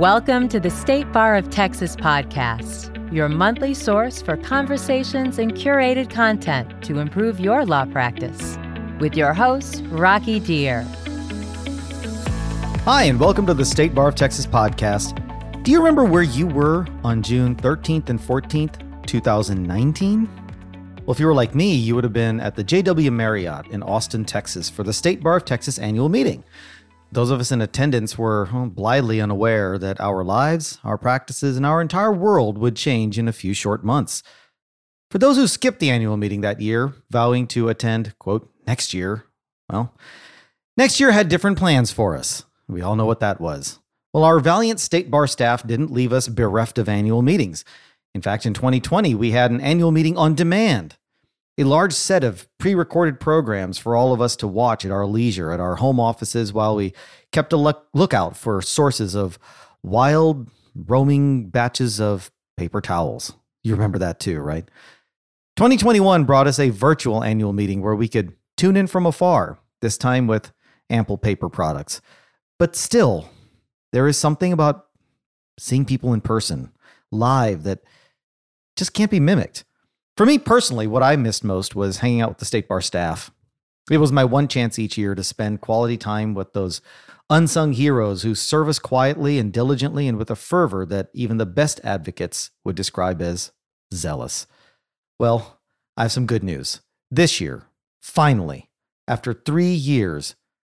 Welcome to the State Bar of Texas podcast, your monthly source for conversations and curated content to improve your law practice. With your host, Rocky Dhir. Hi, and welcome to the State Bar of Texas podcast. Do you remember where you were on June 13th and 14th, 2019? Well, if you were like me, you would have been at the JW Marriott in Austin, Texas for the State Bar of Texas annual meeting. Those of us in attendance were blithely unaware that our lives, our practices, and our entire world would change in a few short months. For those who skipped the annual meeting that year, vowing to attend, quote, next year, well, next year had different plans for us. We all know what that was. Well, our valiant state bar staff didn't leave us bereft of annual meetings. In fact, in 2020, we had an annual meeting on demand a large set of pre recorded programs for all of us to watch at our leisure at our home offices while we kept a look- lookout for sources of wild, roaming batches of paper towels. You remember that too, right? 2021 brought us a virtual annual meeting where we could tune in from afar, this time with ample paper products. But still, there is something about seeing people in person, live, that just can't be mimicked. For me personally, what I missed most was hanging out with the state bar staff. It was my one chance each year to spend quality time with those unsung heroes who serve us quietly and diligently and with a fervor that even the best advocates would describe as zealous. Well, I have some good news. This year, finally, after three years,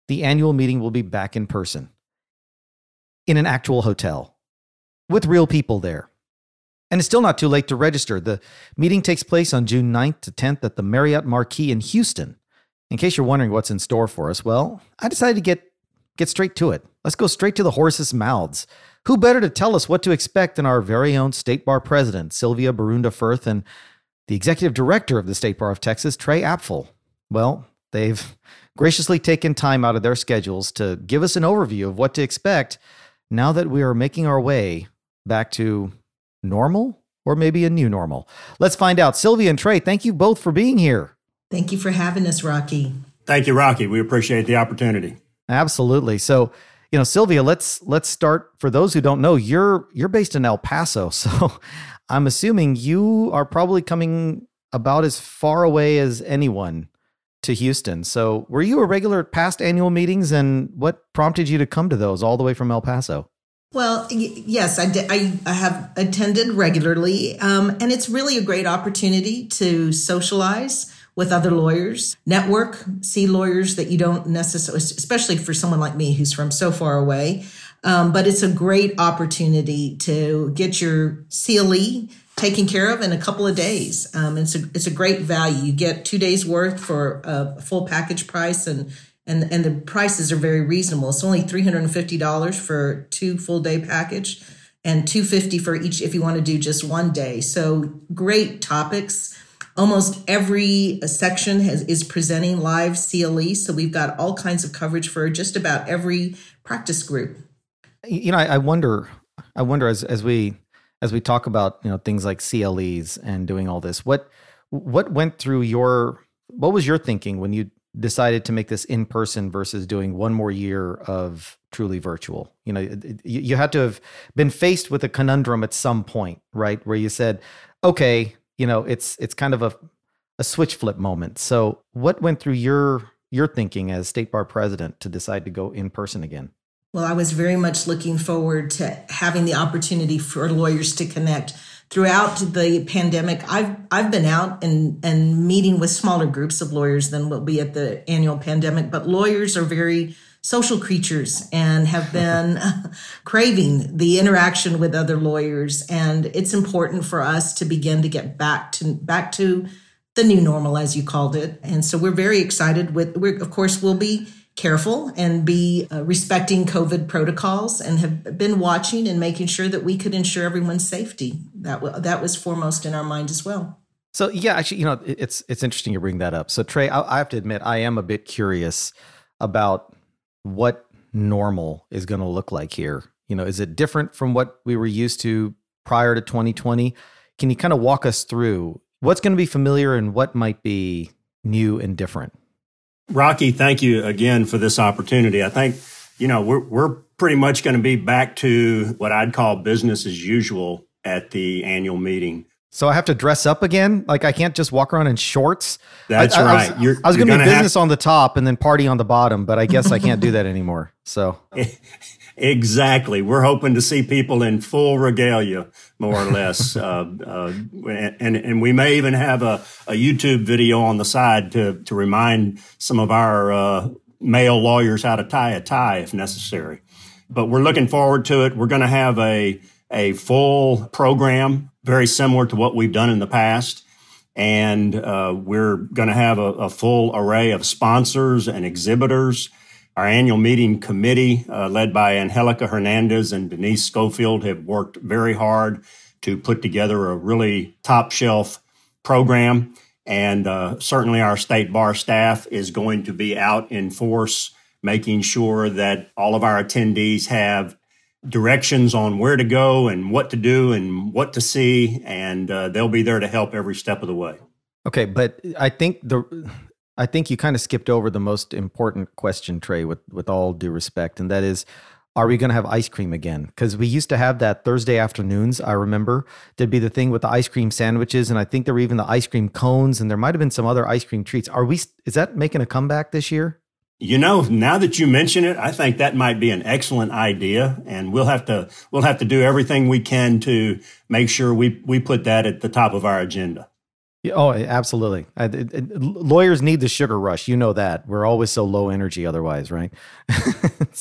the annual meeting will be back in person in an actual hotel with real people there. And it's still not too late to register. The meeting takes place on June 9th to 10th at the Marriott Marquis in Houston. In case you're wondering what's in store for us, well, I decided to get get straight to it. Let's go straight to the horse's mouths. Who better to tell us what to expect than our very own State Bar President, Sylvia Borunda Firth, and the Executive Director of the State Bar of Texas, Trey Apfel? Well, they've graciously taken time out of their schedules to give us an overview of what to expect now that we are making our way back to normal or maybe a new normal? Let's find out. Sylvia and Trey, thank you both for being here. Thank you for having us, Rocky. Thank you, Rocky. We appreciate the opportunity. Absolutely. So, you know, Sylvia, let's let's start for those who don't know, you're you're based in El Paso. So, I'm assuming you are probably coming about as far away as anyone to Houston. So, were you a regular at past annual meetings and what prompted you to come to those all the way from El Paso? Well, yes, I, I, have attended regularly, um, and it's really a great opportunity to socialize with other lawyers, network, see lawyers that you don't necessarily, especially for someone like me who's from so far away. Um, but it's a great opportunity to get your CLE taken care of in a couple of days. Um, it's a it's a great value. You get two days worth for a full package price, and and and the prices are very reasonable. It's only three hundred and fifty dollars for two full day package, and two fifty for each if you want to do just one day. So great topics. Almost every uh, section has, is presenting live CLE, so we've got all kinds of coverage for just about every practice group. You know, I, I wonder, I wonder as as we as we talk about you know things like CLEs and doing all this, what what went through your what was your thinking when you decided to make this in person versus doing one more year of truly virtual. You know you had to have been faced with a conundrum at some point right? Where you said okay you know it's it's kind of a a switch flip moment. So what went through your your thinking as state bar president to decide to go in person again? Well i was very much looking forward to having the opportunity for lawyers to connect throughout the pandemic, I've I've been out and and meeting with smaller groups of lawyers than will be at the annual pandemic. But lawyers are very social creatures and have been craving the interaction with other lawyers. And it's important for us to begin to get back to back to the new normal, as you called it. And so we're very excited. With we're, of course we'll be careful and be uh, respecting COVID protocols and have been watching and making sure that we could ensure everyone's safety. That w- that was foremost in our mind as well. So yeah, actually, you know, it's it's interesting you bring that up. So Trey, I, I have to admit, I am a bit curious about what normal is going to look like here. You know, is it different from what we were used to prior to 2020? Can you kind of walk us through what's going to be familiar and what might be new and different? Rocky, thank you again for this opportunity. I think you know, we're, we're pretty much going to be back to what I'd call business as usual at the annual meeting. So I have to dress up again? Like I can't just walk around in shorts? That's I, I, right. I was, was going to be business have... on the top and then party on the bottom, but I guess I can't do that anymore. So exactly. We're hoping to see people in full regalia, more or less. uh, uh, and, and we may even have a, a YouTube video on the side to, to remind some of our uh, male lawyers how to tie a tie if necessary. But we're looking forward to it. We're going to have a, a full program very similar to what we've done in the past. And uh, we're going to have a, a, full array of sponsors and exhibitors. Our annual meeting committee, uh, led by Angelica Hernandez and Denise Schofield, have worked very hard to put together a really top shelf program. And uh, certainly our state bar staff is going to be out in force, making sure that all of our attendees have directions on where to go and what to do and what to see, and uh, they'll be there to help every step of the way. Okay, but I think the I think you kind of skipped over the most important question, Trey, with with all due respect, and that is. Are we going to have ice cream again? Because we used to have that Thursday afternoons. I remember there'd be the thing with the ice cream sandwiches, and I think there were even the ice cream cones, and there might have been some other ice cream treats. Are we? Is that making a comeback this year? You know, now that you mention it, I think that might be an excellent idea, and we'll have to we'll have to do everything we can to make sure we we put that at the top of our agenda. Yeah, oh, eh, absolutely. I, it, it, lawyers need the sugar rush. You know that. We're always so low energy otherwise, right?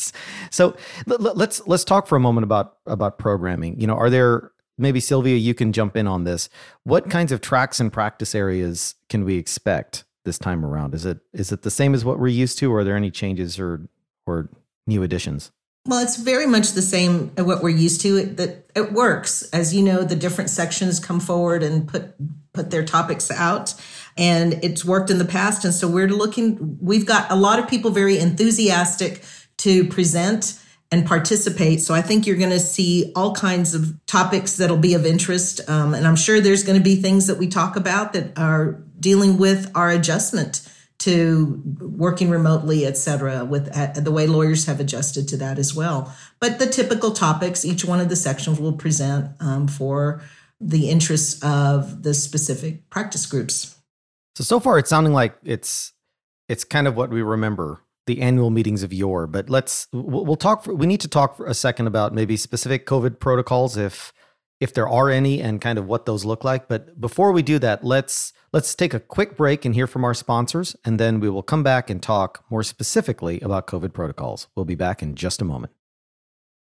so let, let's let's talk for a moment about about programming. You know, are there maybe Sylvia, you can jump in on this. What kinds of tracks and practice areas can we expect this time around? Is it is it the same as what we're used to, or are there any changes or or new additions? Well, it's very much the same what we're used to. It, that it works, as you know. The different sections come forward and put put their topics out, and it's worked in the past. And so we're looking. We've got a lot of people very enthusiastic to present and participate. So I think you're going to see all kinds of topics that'll be of interest, um, and I'm sure there's going to be things that we talk about that are dealing with our adjustment to working remotely, et cetera, with uh, the way lawyers have adjusted to that as well. But the typical topics, each one of the sections will present um, for the interests of the specific practice groups. So so far, it's sounding like it's it's kind of what we remember the annual meetings of yore. But let's we'll talk. For, we need to talk for a second about maybe specific COVID protocols, if if there are any, and kind of what those look like. But before we do that, let's Let's take a quick break and hear from our sponsors, and then we will come back and talk more specifically about COVID protocols. We'll be back in just a moment.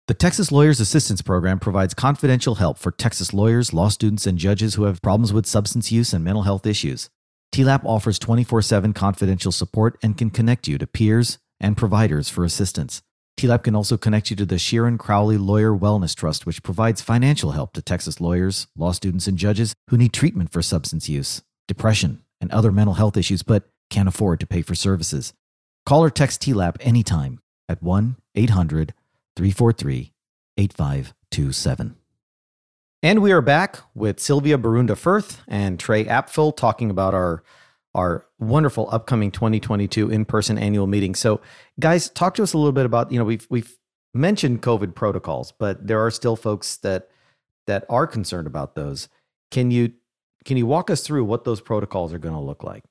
The Texas Lawyers Assistance Program provides confidential help for Texas lawyers, law students, and judges who have problems with substance use and mental health issues. TLAP offers 24 7 confidential support and can connect you to peers and providers for assistance. TLAP can also connect you to the Sheeran Crowley Lawyer Wellness Trust, which provides financial help to Texas lawyers, law students, and judges who need treatment for substance use depression, and other mental health issues, but can't afford to pay for services. Call or text TLAP anytime at 1 800 343 8527. And we are back with Sylvia Borunda Firth and Trey Apfel talking about our our wonderful upcoming 2022 in-person annual meeting. So, guys, talk to us a little bit about, you know, we've we've mentioned COVID protocols, but there are still folks that that are concerned about those. Can you can you walk us through what those protocols are going to look like?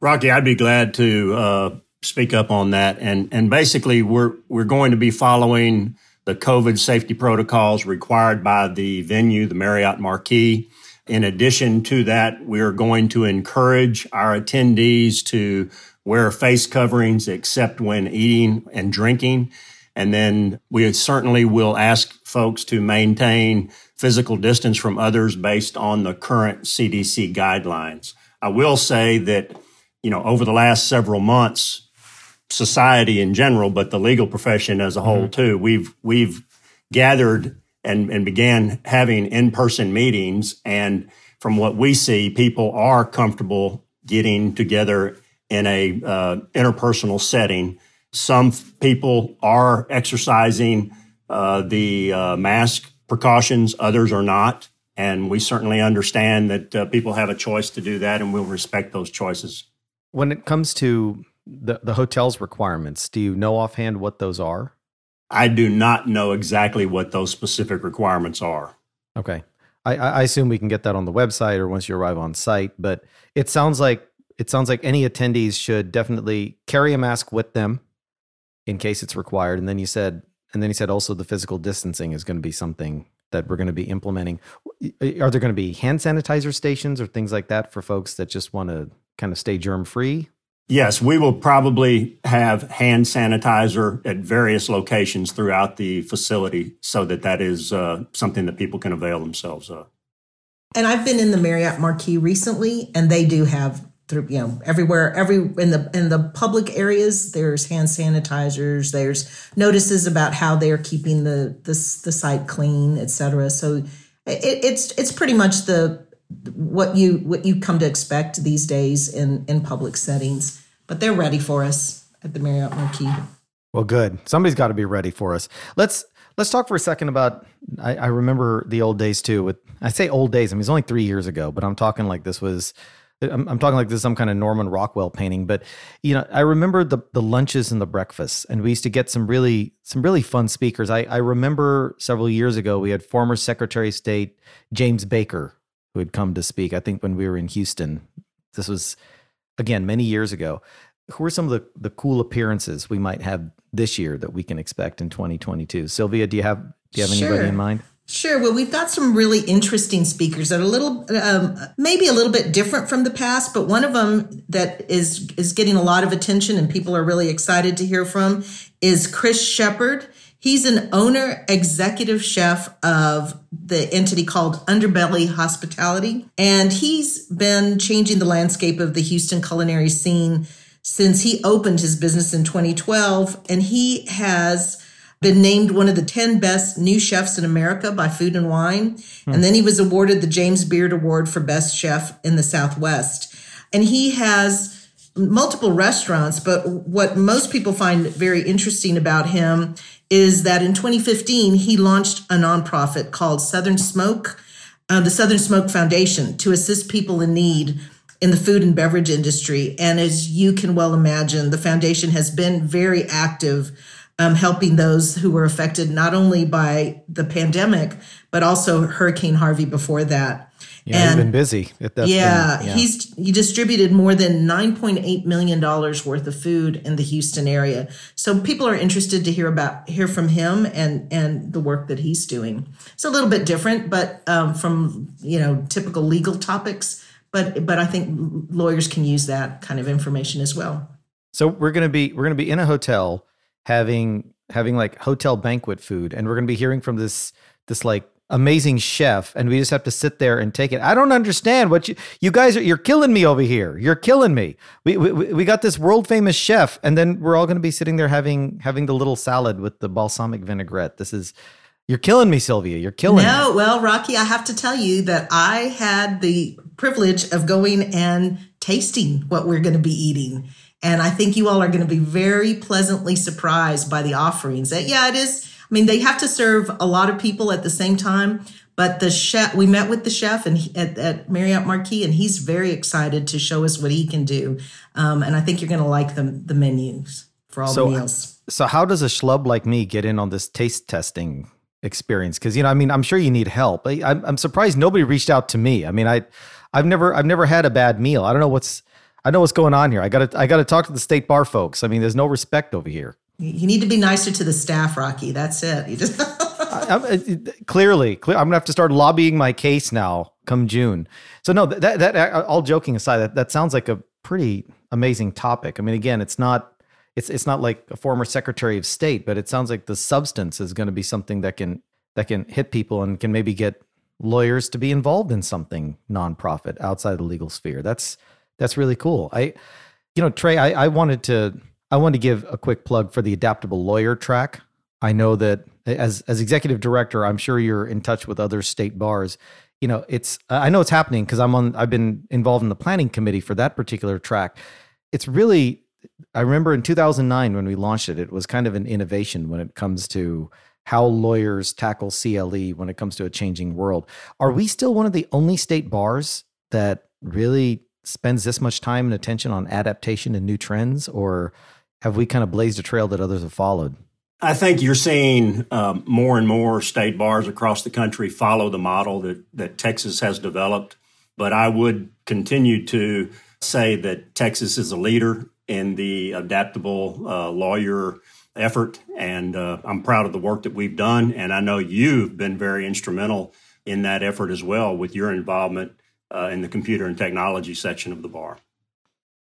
Rocky, I'd be glad to uh, speak up on that. And and basically, we're we're going to be following the COVID safety protocols required by the venue, the Marriott Marquis. In addition to that, we are going to encourage our attendees to wear face coverings except when eating and drinking. And then we certainly will ask folks to maintain physical distance from others based on the current CDC guidelines. I will say that, you know, over the last several months, society in general, but the legal profession as a whole mm-hmm. too, we've we've gathered and, and began having in-person meetings. And from what we see, people are comfortable getting together in a uh, interpersonal setting. Some people are exercising uh, the uh, mask precautions, others are not. And we certainly understand that uh, people have a choice to do that, and we'll respect those choices. When it comes to the, the hotel's requirements, do you know offhand what those are? I do not know exactly what those specific requirements are. Okay. I, I assume we can get that on the website or once you arrive on site, but it sounds like it sounds like any attendees should definitely carry a mask with them in case it's required. And then you said, and then he said also the physical distancing is going to be something that we're going to be implementing. Are there going to be hand sanitizer stations or things like that for folks that just want to kind of stay germ free? Yes, we will probably have hand sanitizer at various locations throughout the facility so that that is uh, something that people can avail themselves of. And I've been in the Marriott Marquis recently, and they do have through you know everywhere every in the in the public areas there's hand sanitizers there's notices about how they're keeping the the, the site clean etc so it, it's it's pretty much the what you what you come to expect these days in in public settings but they're ready for us at the marriott marquis. Well good. Somebody's got to be ready for us. Let's let's talk for a second about I, I remember the old days too with i say old days i mean it's only three years ago but i'm talking like this was I'm, I'm, talking like this is some kind of Norman Rockwell painting, but you know, I remember the the lunches and the breakfasts, and we used to get some really some really fun speakers. I, I remember several years ago we had former Secretary of State James Baker who had come to speak. I think when we were in Houston, this was again many years ago. Who are some of the the cool appearances we might have this year that we can expect in 2022? Sylvia, do you have do you have sure. anybody in mind? Sure. Well, we've got some really interesting speakers that are a little, um, maybe a little bit different from the past, but one of them that is is getting a lot of attention and people are really excited to hear from is Chris Shepherd. He's an owner, executive chef of the entity called Underbelly Hospitality, and he's been changing the landscape of the Houston culinary scene since he opened his business in 2012, and he has been named one of the 10 best new chefs in America by Food and Wine. Hmm. And then he was awarded the James Beard Award for Best Chef in the Southwest. And he has multiple restaurants, but what most people find very interesting about him is that in 2015, he launched a nonprofit called Southern Smoke, uh, the Southern Smoke Foundation, to assist people in need in the food and beverage industry. And as you can well imagine, the foundation has been very active um, helping those who were affected not only by the pandemic, but also Hurricane Harvey before that. Yeah, and, he's been busy. Yeah, been, yeah, he's he distributed more than nine point eight million dollars worth of food in the Houston area. So people are interested to hear about hear from him and and the work that he's doing. It's a little bit different, but um, from you know typical legal topics. But but I think lawyers can use that kind of information as well. So we're gonna be we're gonna be in a hotel having having like hotel banquet food and we're going to be hearing from this this like amazing chef and we just have to sit there and take it i don't understand what you you guys are you're killing me over here you're killing me we we, we got this world famous chef and then we're all going to be sitting there having having the little salad with the balsamic vinaigrette this is you're killing me sylvia you're killing no me. well rocky i have to tell you that i had the privilege of going and tasting what we're going to be eating and I think you all are going to be very pleasantly surprised by the offerings. That, yeah, it is. I mean, they have to serve a lot of people at the same time. But the chef, we met with the chef and he, at, at, Marriott Marquis, and he's very excited to show us what he can do. Um, and I think you're going to like the the menus for all so, the meals. So, how does a schlub like me get in on this taste testing experience? Because you know, I mean, I'm sure you need help. I, I'm, I'm surprised nobody reached out to me. I mean, I I've never I've never had a bad meal. I don't know what's I know what's going on here. I got to I got to talk to the state bar folks. I mean, there's no respect over here. You need to be nicer to the staff, Rocky. That's it. You just I, uh, clearly, clear, I'm gonna have to start lobbying my case now come June. So no, that that all joking aside, that that sounds like a pretty amazing topic. I mean, again, it's not it's it's not like a former Secretary of State, but it sounds like the substance is going to be something that can that can hit people and can maybe get lawyers to be involved in something nonprofit outside the legal sphere. That's that's really cool. I, you know, Trey, I, I wanted to I want to give a quick plug for the adaptable lawyer track. I know that as as executive director, I'm sure you're in touch with other state bars. You know, it's I know it's happening because I'm on. I've been involved in the planning committee for that particular track. It's really. I remember in 2009 when we launched it, it was kind of an innovation when it comes to how lawyers tackle CLE when it comes to a changing world. Are we still one of the only state bars that really spends this much time and attention on adaptation and new trends, or have we kind of blazed a trail that others have followed? I think you're seeing um, more and more state bars across the country follow the model that, that Texas has developed. But I would continue to say that Texas is a leader in the adaptable uh, lawyer effort. And uh, I'm proud of the work that we've done. And I know you've been very instrumental in that effort as well with your involvement uh, in the computer and technology section of the bar.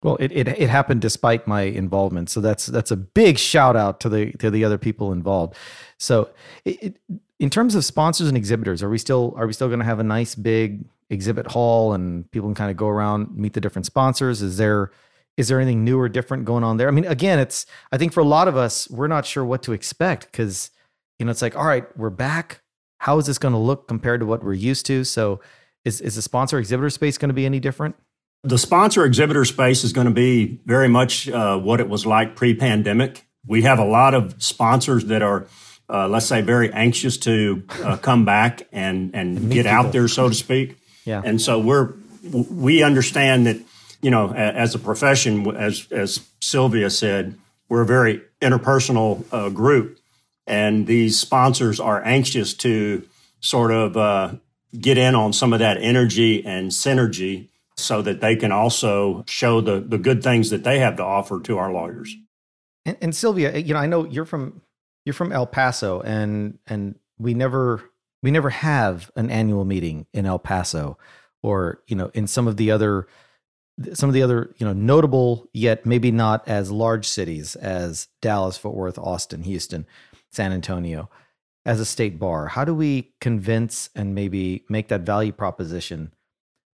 Well, it, it it happened despite my involvement, so that's that's a big shout out to the to the other people involved. So, it, it, in terms of sponsors and exhibitors, are we still are we still going to have a nice big exhibit hall and people can kind of go around meet the different sponsors? Is there is there anything new or different going on there? I mean, again, it's I think for a lot of us, we're not sure what to expect because you know it's like, all right, we're back. How is this going to look compared to what we're used to? So, is is the sponsor exhibitor space going to be any different? The sponsor exhibitor space is going to be very much uh, what it was like pre pandemic. We have a lot of sponsors that are, uh, let's say, very anxious to uh, come back and, and get people. out there, so to speak. Yeah. And so we're, we understand that, you know, as a profession, as, as Sylvia said, we're a very interpersonal uh, group. And these sponsors are anxious to sort of uh, get in on some of that energy and synergy so that they can also show the, the good things that they have to offer to our lawyers. And, and Sylvia, eh, you know, I know you're from you're from El Paso, and and we never we never have an annual meeting in El Paso, or you know, in some of the other some of the other you know notable yet maybe not as large cities as Dallas, Fort Worth, Austin, Houston, San Antonio. As a state bar, how do we convince and maybe make that value proposition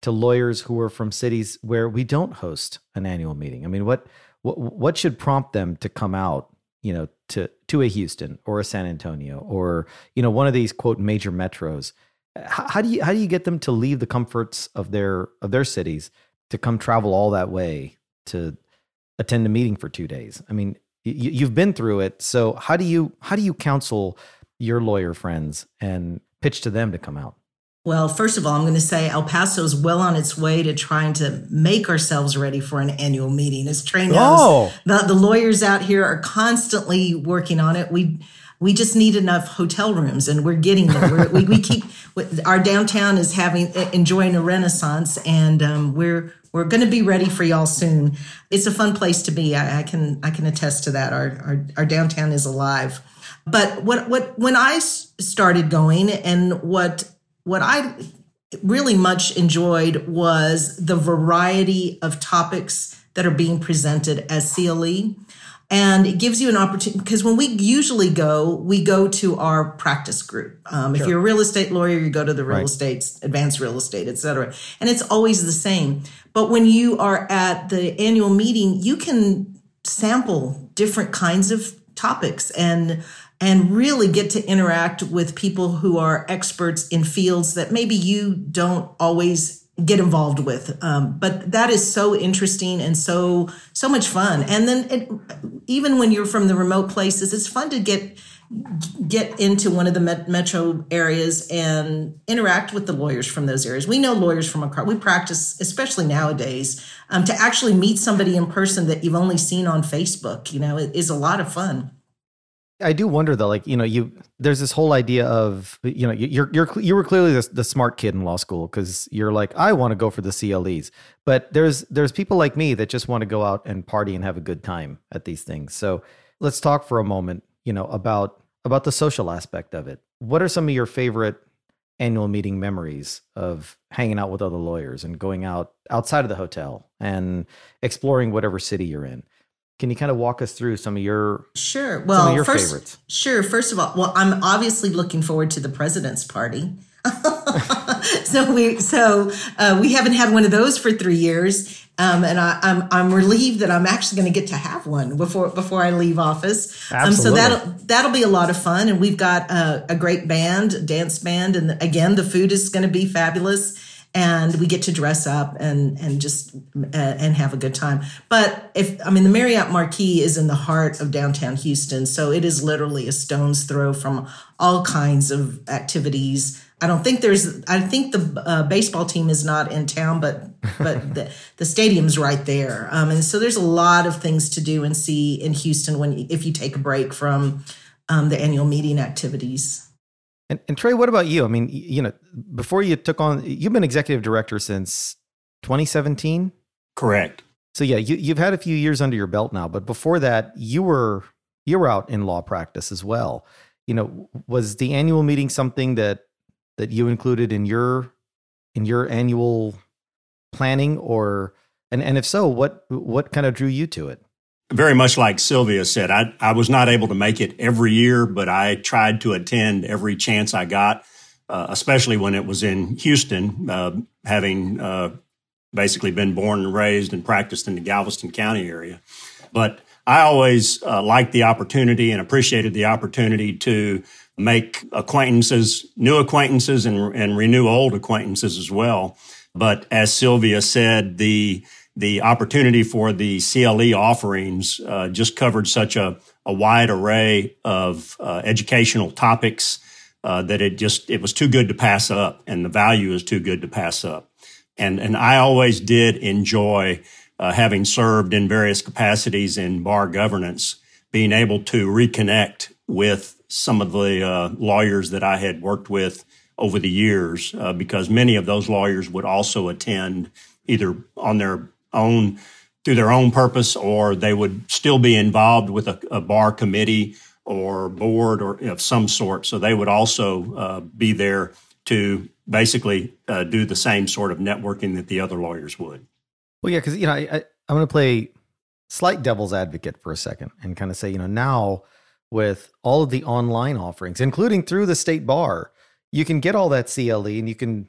to lawyers who are from cities where we don't host an annual meeting? I mean, what what what should prompt them to come out, you know, to to a Houston or a San Antonio or you know one of these quote major metros? How, how do you how do you get them to leave the comforts of their of their cities to come travel all that way to attend a meeting for two days? I mean, you, you've been through it, so how do you how do you counsel your lawyer friends and pitch to them to come out? Well, first of all, I'm going to say El Paso is well on its way to trying to make ourselves ready for an annual meeting. As Trey knows, oh. the, the lawyers out here are constantly working on it. We we just need enough hotel rooms, and we're getting there. We're, we we keep our downtown is having enjoying a renaissance, and um, we're we're going to be ready for y'all soon. It's a fun place to be. I, I can I can attest to that. Our, our our downtown is alive. But what what when I started going, and what what I really much enjoyed was the variety of topics that are being presented as CLE. And it gives you an opportunity because when we usually go, we go to our practice group. Um, sure. If you're a real estate lawyer, you go to the real right. estate, advanced real estate, et cetera. And it's always the same. But when you are at the annual meeting, you can sample different kinds of topics and and really get to interact with people who are experts in fields that maybe you don't always get involved with um, but that is so interesting and so so much fun and then it, even when you're from the remote places it's fun to get get into one of the metro areas and interact with the lawyers from those areas. We know lawyers from across. We practice, especially nowadays, um, to actually meet somebody in person that you've only seen on Facebook. You know, it is a lot of fun. I do wonder though, like you know, you there's this whole idea of you know you're you're you were clearly the, the smart kid in law school because you're like I want to go for the CLEs, but there's there's people like me that just want to go out and party and have a good time at these things. So let's talk for a moment, you know, about about the social aspect of it. What are some of your favorite annual meeting memories of hanging out with other lawyers and going out outside of the hotel and exploring whatever city you're in? Can you kind of walk us through some of your sure? Well, your first, favorites. Sure. First of all, well, I'm obviously looking forward to the president's party. so we so uh, we haven't had one of those for three years, um, and I, am I'm, I'm relieved that I'm actually going to get to have one before before I leave office. Um, so that'll that'll be a lot of fun, and we've got a, a great band, dance band, and again the food is going to be fabulous and we get to dress up and and just uh, and have a good time. But if I mean the Marriott Marquis is in the heart of downtown Houston, so it is literally a stone's throw from all kinds of activities. I don't think there's. I think the uh, baseball team is not in town, but but the, the stadium's right there, um, and so there's a lot of things to do and see in Houston when if you take a break from um, the annual meeting activities. And, and Trey, what about you? I mean, you know, before you took on, you've been executive director since 2017. Correct. So yeah, you, you've had a few years under your belt now, but before that, you were you were out in law practice as well. You know, was the annual meeting something that that you included in your in your annual planning, or and and if so, what what kind of drew you to it? Very much like Sylvia said, I, I was not able to make it every year, but I tried to attend every chance I got, uh, especially when it was in Houston, uh, having uh, basically been born and raised and practiced in the Galveston County area. But I always uh, liked the opportunity and appreciated the opportunity to make acquaintances, new acquaintances, and, and renew old acquaintances as well. But as Sylvia said, the the opportunity for the CLE offerings uh, just covered such a, a wide array of uh, educational topics uh, that it just it was too good to pass up, and the value is too good to pass up. And and I always did enjoy uh, having served in various capacities in bar governance, being able to reconnect with some of the uh, lawyers that I had worked with over the years, uh, because many of those lawyers would also attend either on their own through their own purpose, or they would still be involved with a, a bar committee or board or of some sort. So they would also uh, be there to basically uh, do the same sort of networking that the other lawyers would. Well, yeah, because you know, I, I I'm going to play slight devil's advocate for a second and kind of say, you know, now with all of the online offerings, including through the state bar, you can get all that CLE and you can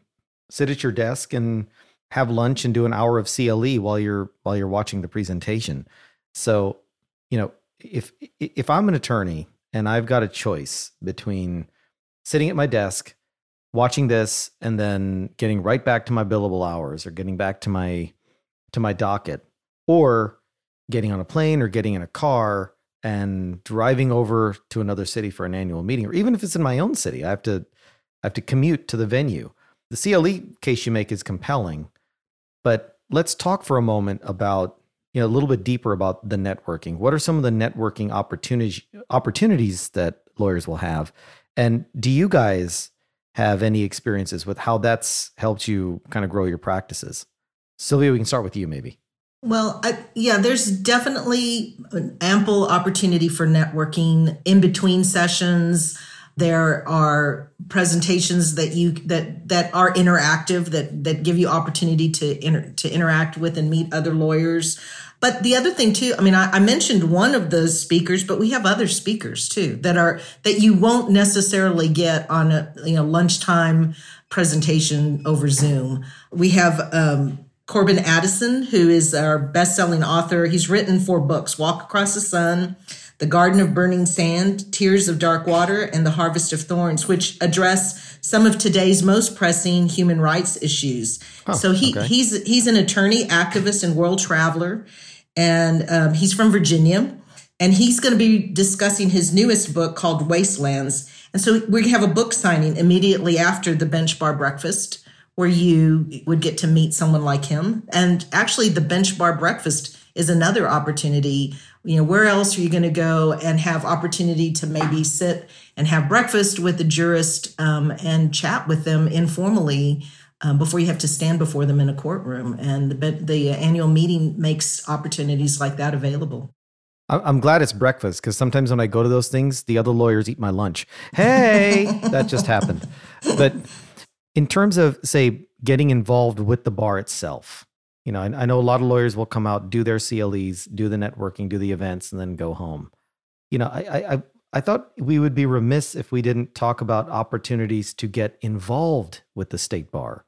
sit at your desk and have lunch and do an hour of CLE while you're while you're watching the presentation. So, you know, if if I'm an attorney and I've got a choice between sitting at my desk watching this and then getting right back to my billable hours or getting back to my to my docket or getting on a plane or getting in a car and driving over to another city for an annual meeting or even if it's in my own city I have to I have to commute to the venue. The CLE case you make is compelling, but let's talk for a moment about you know a little bit deeper about the networking. What are some of the networking opportunities opportunities that lawyers will have? And do you guys have any experiences with how that's helped you kind of grow your practices? Sylvia, we can start with you maybe. Well, I, yeah, there's definitely an ample opportunity for networking in between sessions. There are presentations that you that that are interactive that that give you opportunity to inter, to interact with and meet other lawyers. But the other thing too, I mean, I, I, mentioned one of those speakers, but we have other speakers too that are that you won't necessarily get on a you know lunchtime presentation over Zoom. We have um, Corban Addison, who is our best-selling author. He's written four books: Walk Across the Sun, the Garden of Burning Sand, Tears of Dark Water, and The Harvest of Thorns, which address some of today's most pressing human rights issues. Oh, so he, okay. he's he's an attorney, activist, and world traveler, and um, he's from Virginia, and he's going to be discussing his newest book called Wastelands. And so we have a book signing immediately after the bench bar breakfast, where you would get to meet someone like him. And actually, the bench bar breakfast is another opportunity you know where else are you going to go and have opportunity to maybe sit and have breakfast with the jurist um, and chat with them informally um, before you have to stand before them in a courtroom and the, the annual meeting makes opportunities like that available I'm glad it's breakfast because sometimes when I go to those things, the other lawyers eat my lunch. Hey, that just happened. But in terms of, say, getting involved with the bar itself, you know, I, I, know a lot of lawyers will come out, do their CLEs, do the networking, do the events, and then go home. You know, I, I, I thought we would be remiss if we didn't talk about opportunities to get involved with the state bar.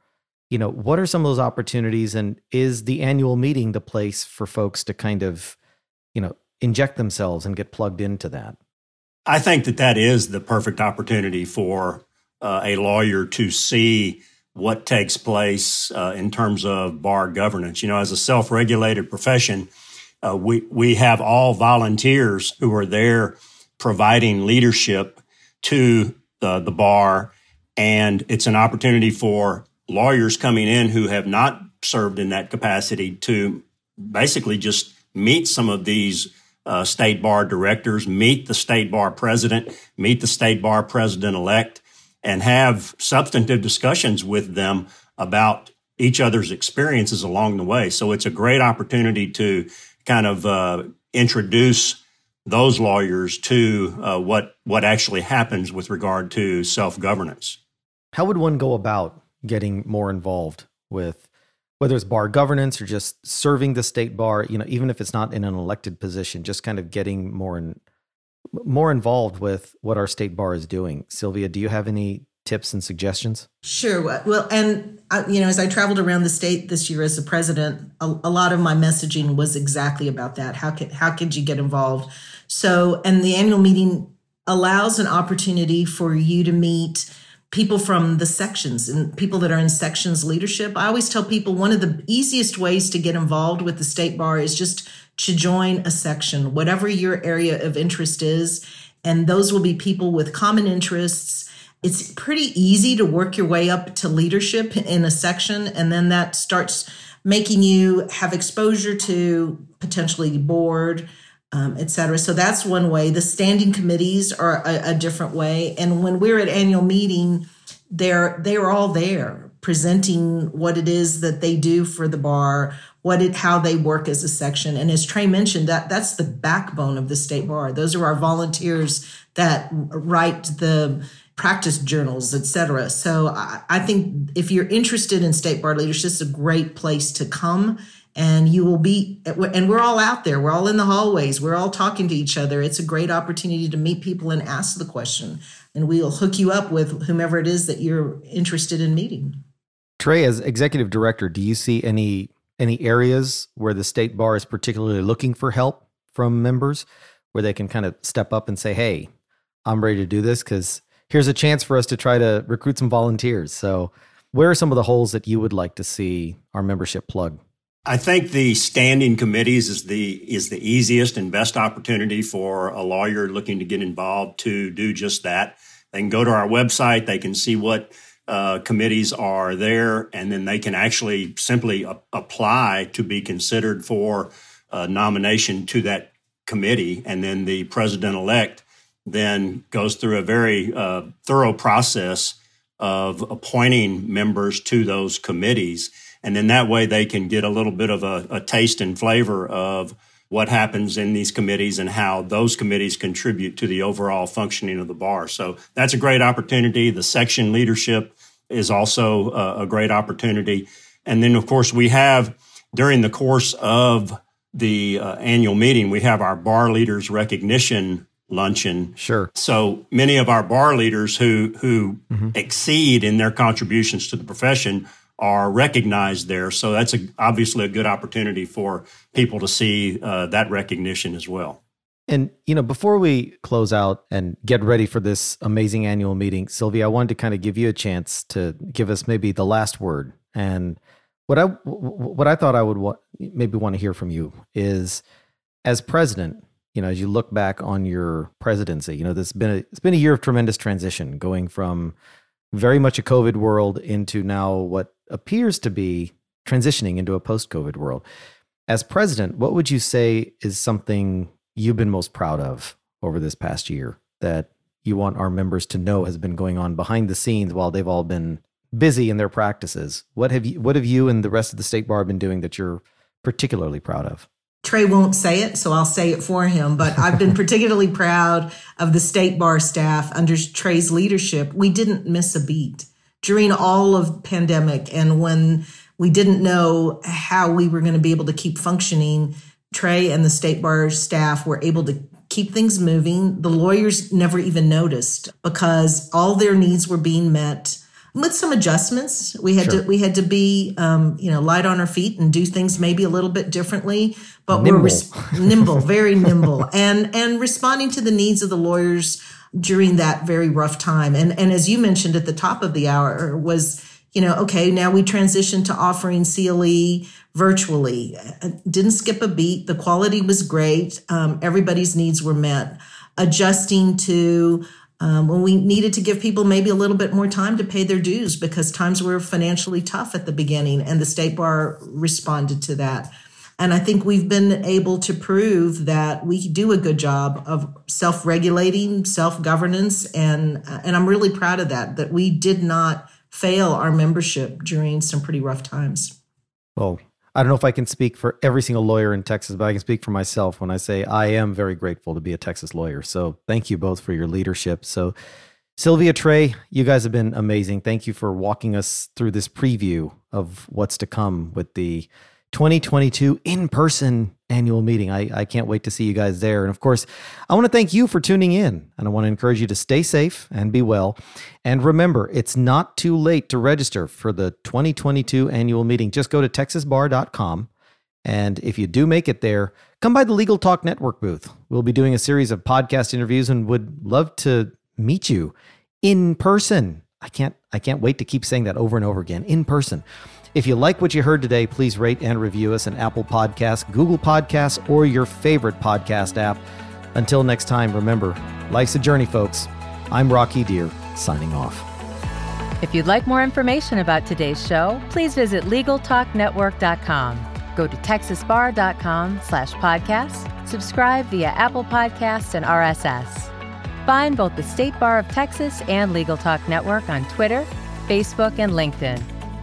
You know, what are some of those opportunities, and is the annual meeting the place for folks to kind of, you know, inject themselves and get plugged into that? I think that that is the perfect opportunity for uh, a lawyer to see what takes place uh, in terms of bar governance. You know, as a self-regulated profession, uh, we we have all volunteers who are there providing leadership to the, the bar, and it's an opportunity for lawyers coming in who have not served in that capacity to basically just meet some of these uh, state bar directors, meet the state bar president, meet the state bar president elect, and have substantive discussions with them about each other's experiences along the way. So it's a great opportunity to kind of uh, introduce those lawyers to uh, what what actually happens with regard to self governance. How would one go about getting more involved with whether it's bar governance or just serving the state bar? You know, even if it's not in an elected position, just kind of getting more in, more involved with what our state bar is doing. Sylvia, do you have any tips and suggestions? Sure. Well, and uh, you know, as I traveled around the state this year as the president, a, a, lot of my messaging was exactly about that. How could how could you get involved? So, and the annual meeting allows an opportunity for you to meet people from the sections and people that are in sections leadership. I always tell people one of the easiest ways to get involved with the state bar is just to join a section, whatever your area of interest is. And those will be people with common interests. It's pretty easy to work your way up to leadership in a section and then that starts making you have exposure to potentially board um, et cetera. So that's one way. The standing committees are a, a different way. And when we're at annual meeting they're they're all there presenting what it is that they do for the bar what it how they work as a section and as trey mentioned that that's the backbone of the state bar those are our volunteers that write the practice journals, etc. So I, I, think if you're interested in state bar leadership, it's a great place to come. And you will be, and we're all out there. We're all in the hallways. We're all talking to each other. It's a great opportunity to meet people and ask the question. And we'll hook you up with whomever it is that you're interested in meeting. Trey, as executive director, do you see any any areas where the state bar is particularly looking for help from members, where they can kind of step up and say, "Hey, I'm ready to do this," because here's a chance for us to try to recruit some volunteers. So, where are some of the holes that you would like to see our membership plug? I think the standing committees is the is the easiest and best opportunity for a lawyer looking to get involved to do just that. They can go to our website, they can see what uh, committees are there, and then they can actually simply a- apply to be considered for a nomination to that committee, and then the president elect then goes through a very uh, thorough process of appointing members to those committees. And then that way they can get a little bit of a, a, taste and flavor of what happens in these committees and how those committees contribute to the overall functioning of the bar. So that's a great opportunity. The section leadership is also a, a great opportunity. And then, of course, we have during the course of the uh, annual meeting, we have our bar leaders recognition luncheon. Sure. So many of our bar leaders who who mm-hmm. exceed in their contributions to the profession are recognized there. So that's a, obviously a good opportunity for people to see uh, that recognition as well. And you know, before we close out and get ready for this amazing annual meeting, Sylvia, I wanted to kind of give you a chance to give us maybe the last word. And what I what I thought I would maybe want to hear from you is, as president, you know, as you look back on your presidency, you know, this has been a, it's been a year of tremendous transition, going from very much a COVID world into now what appears to be transitioning into a post-COVID world. As president, what would you say is something you've been most proud of over this past year that you want our members to know has been going on behind the scenes while they've all been busy in their practices? What have you what have you and the rest of the state bar been doing that you're particularly proud of? Trey won't say it, so I'll say it for him. But I've been particularly proud of the state bar staff under Trey's leadership. We didn't miss a beat during all of pandemic and when we didn't know how we were going to be able to keep functioning. Trey and the state bar staff were able to keep things moving. The lawyers never even noticed because all their needs were being met with some adjustments. We had sure. to we had to be um, you know light on our feet and do things maybe a little bit differently, but nimble. we're res- nimble, very nimble, and and responding to the needs of the lawyers during that very rough time. And and as you mentioned at the top of the hour was you know okay now we transitioned to offering CLE virtually. Didn't skip a beat. The quality was great. Um, everybody's needs were met. Adjusting to um, when we needed to give people maybe a little bit more time to pay their dues because times were financially tough at the beginning and the state bar responded to that And I think we've been able to prove that we do a good job of self regulating, self governance. And, and I'm really proud of that, that we did not fail our membership during some pretty rough times. Well, I don't know if I can speak for every single lawyer in Texas, but I can speak for myself when I say I am very grateful to be a Texas lawyer. So thank you both for your leadership. So, Sylvia Trey, you guys have been amazing. Thank you for walking us through this preview of what's to come with the 2022 in person annual meeting. I, I can't wait to see you guys there. And of course, I want to thank you for tuning in. And I want to encourage you to stay safe and be well. And remember, it's not too late to register for the 2022 annual meeting. Just go to texasbar.com. And if you do make it there, come by the Legal Talk Network booth. We'll be doing a series of podcast interviews and would love to meet you in person. I can't I can't wait to keep saying that over and over again in person. If you like what you heard today, please rate and review us on Apple Podcasts, Google Podcasts, or your favorite podcast app. Until next time, remember, life's a journey, folks. I'm Rocky Dhir, signing off. If you'd like more information about today's show, please visit LegalTalkNetwork.com. Go to TexasBar.com slash podcast, subscribe via Apple Podcasts and RSS. Find both the State Bar of Texas and Legal Talk Network on Twitter, Facebook, and LinkedIn